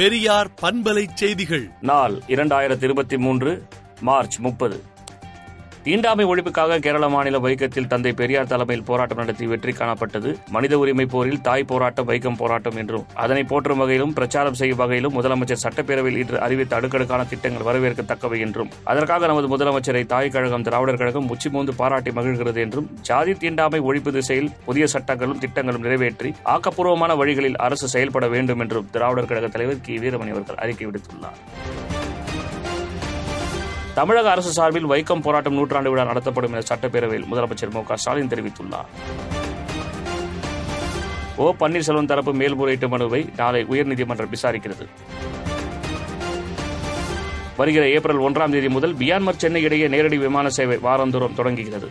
பெரியார் பண்பலை செய்திகள். நாள் இரண்டாயிரத்தி இருபத்தி மூன்று மார்ச் முப்பது. தீண்டாமை ஒழிப்புக்காக கேரள மாநில வைக்கத்தில் தந்தை பெரியார் தலைமையில் போராட்டம் நடத்தி வெற்றி காணப்பட்டது. மனித உரிமை போரில் தாய் போராட்டம் வைக்கம் போராட்டம் என்றும் அதனை போற்றும் வகையிலும் பிரச்சாரம் செய்யும் வகையிலும் முதலமைச்சர் சட்டப்பேரவையில் இன்று அறிவித்த அடுக்கடுக்கான திட்டங்கள் வரவேற்கத்தக்கவை என்றும் அதற்காக நமது முதலமைச்சரை தாய் கழகம் திராவிடர் கழகம் உச்சிமூந்து பாராட்டி மகிழ்கிறது என்றும் ஜாதி தீண்டாமை ஒழிப்பு திசையில் புதிய சட்டங்களும் திட்டங்களும் நிறைவேற்றி ஆக்கப்பூர்வமான வழிகளில் அரசு செயல்பட வேண்டும் என்றும் திராவிடர் கழக தலைவர் கி. வீரமணி அவர்கள் அறிக்கை விடுத்துள்ளார். தமிழக அரசு சார்பில் வைக்கம் போராட்டம் நூற்றாண்டு விழா நடத்தப்படும் என சட்டப்பேரவையில் முதலமைச்சர் மு க ஸ்டாலின் தெரிவித்துள்ளார். ஓ பன்னீர்செல்வம் தரப்பு மேல்முறையீட்டு மனுவை நாளை உயர்நீதிமன்றம் விசாரிக்கிறது. வருகிற ஏப்ரல் ஒன்றாம் தேதி முதல் மியான்மர் சென்னை இடையே நேரடி விமான சேவை வாரந்தோறும் தொடங்குகிறது.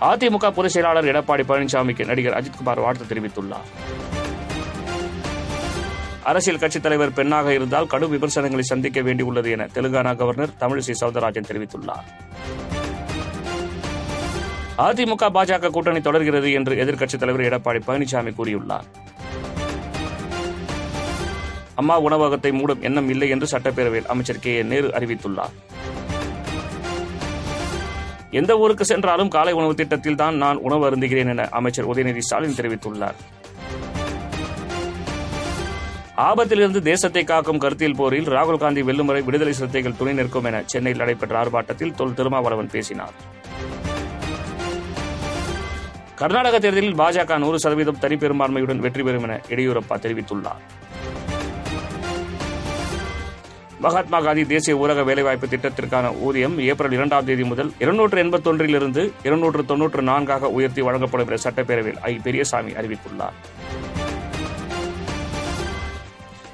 அதிமுக பொதுச் செயலாளர் எடப்பாடி பழனிசாமிக்கு நடிகர் அஜித்குமார் வாழ்த்து தெரிவித்துள்ளார். அரசியல் கட்சித் தலைவர் பெண்ணாக இருந்தால் கடும் விமர்சனங்களை சந்திக்க வேண்டியுள்ளது என தெலுங்கானா கவர்னர் தமிழிசை சவுந்தரராஜன் தெரிவித்துள்ளார். அதிமுக பாஜக கூட்டணி தொடர்கிறது என்று எதிர்க்கட்சித் தலைவர் எடப்பாடி பழனிசாமி கூறியுள்ளார். அம்மா உணவகத்தை மூடும் எண்ணம் இல்லை என்று சட்டப்பேரவையில் அமைச்சர் கே. நேரு அறிவித்துள்ளார். எந்த ஊருக்கு சென்றாலும் காலை உணவு திட்டத்தில் தான் நான் உணவு அருந்துகிறேன் என அமைச்சர் உதயநிதி ஸ்டாலின் தெரிவித்துள்ளார். ஆபத்திலிருந்து தேசத்தை காக்கும் கருத்தியல் போரில் ராகுல் காந்தி வெல்லும் வரை விடுதலை சிறுத்தைகள் துணை நிற்கும் என சென்னையில் நடைபெற்ற ஆர்ப்பாட்டத்தில் தொல் திருமாவளவன் பேசினார். கர்நாடக தேர்தலில் பாஜக நூறு சதவீதம் தனிப்பெரும்பான்மையுடன் வெற்றி பெறும் என எடியூரப்பா தெரிவித்துள்ளார். மகாத்மா காந்தி தேசிய ஊரக வேலைவாய்ப்பு திட்டத்திற்கான ஊதியம் ஏப்ரல் இரண்டாம் தேதி முதல் இருநூற்று எண்பத்தொன்றிலிருந்து இருநூற்று தொன்னூற்று நான்காக உயர்த்தி வழங்கப்படும் என சட்டப்பேரவையில் ஐ பெரியசாமி அறிவித்துள்ளார்.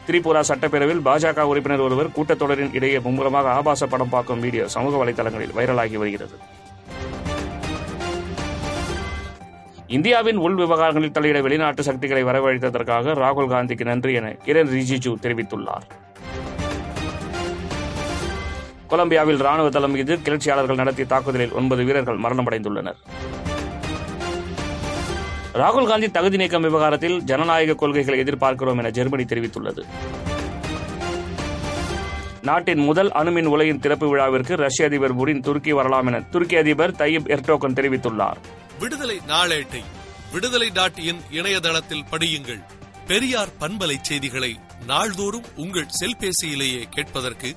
திரிபுரா சட்டப்பேரவையில் பாஜக உறுப்பினர் ஒருவர் கூட்டத்தொடரின் இடையே மும்முரமாக ஆபாச படம் பார்க்கும் வீடியோ சமூக வலைதளங்களில் வைரலாகி வருகிறது. இந்தியாவின் உள் விவகாரங்களில் தலையிட வெளிநாட்டு சக்திகளை வரவழைத்ததற்காக ராகுல் காந்திக்கு நன்றி என கிரண் ரிஜிஜு தெரிவித்துள்ளார். கொலம்பியாவில் ராணுவ தளம் மீது கிளர்ச்சியாளர்கள் நடத்திய தாக்குதலில் ஒன்பது வீரர்கள் மரணமடைந்துள்ளனர். ராகுல் காந்தி தகுதி நீக்கம் விவகாரத்தில் ஜனநாயக கொள்கைகளை எதிர்பார்க்கிறோம் என ஜெர்மனி தெரிவித்துள்ளது. நாட்டின் முதல் அணுமின் உலையின் திறப்பு விழாவிற்கு ரஷ்ய அதிபர் புடின் துருக்கி வரலாம் என துருக்கி அதிபர் தையப் எர்டோகன் தெரிவித்துள்ளார். விடுதலை நாளேட்டை விடுதலை டாட் இன் இணையதளத்தில் படியுங்கள். பெரியார் பண்பலை செய்திகளை நாள்தோறும் உங்கள் செல்பேசியிலேயே கேட்பதற்கு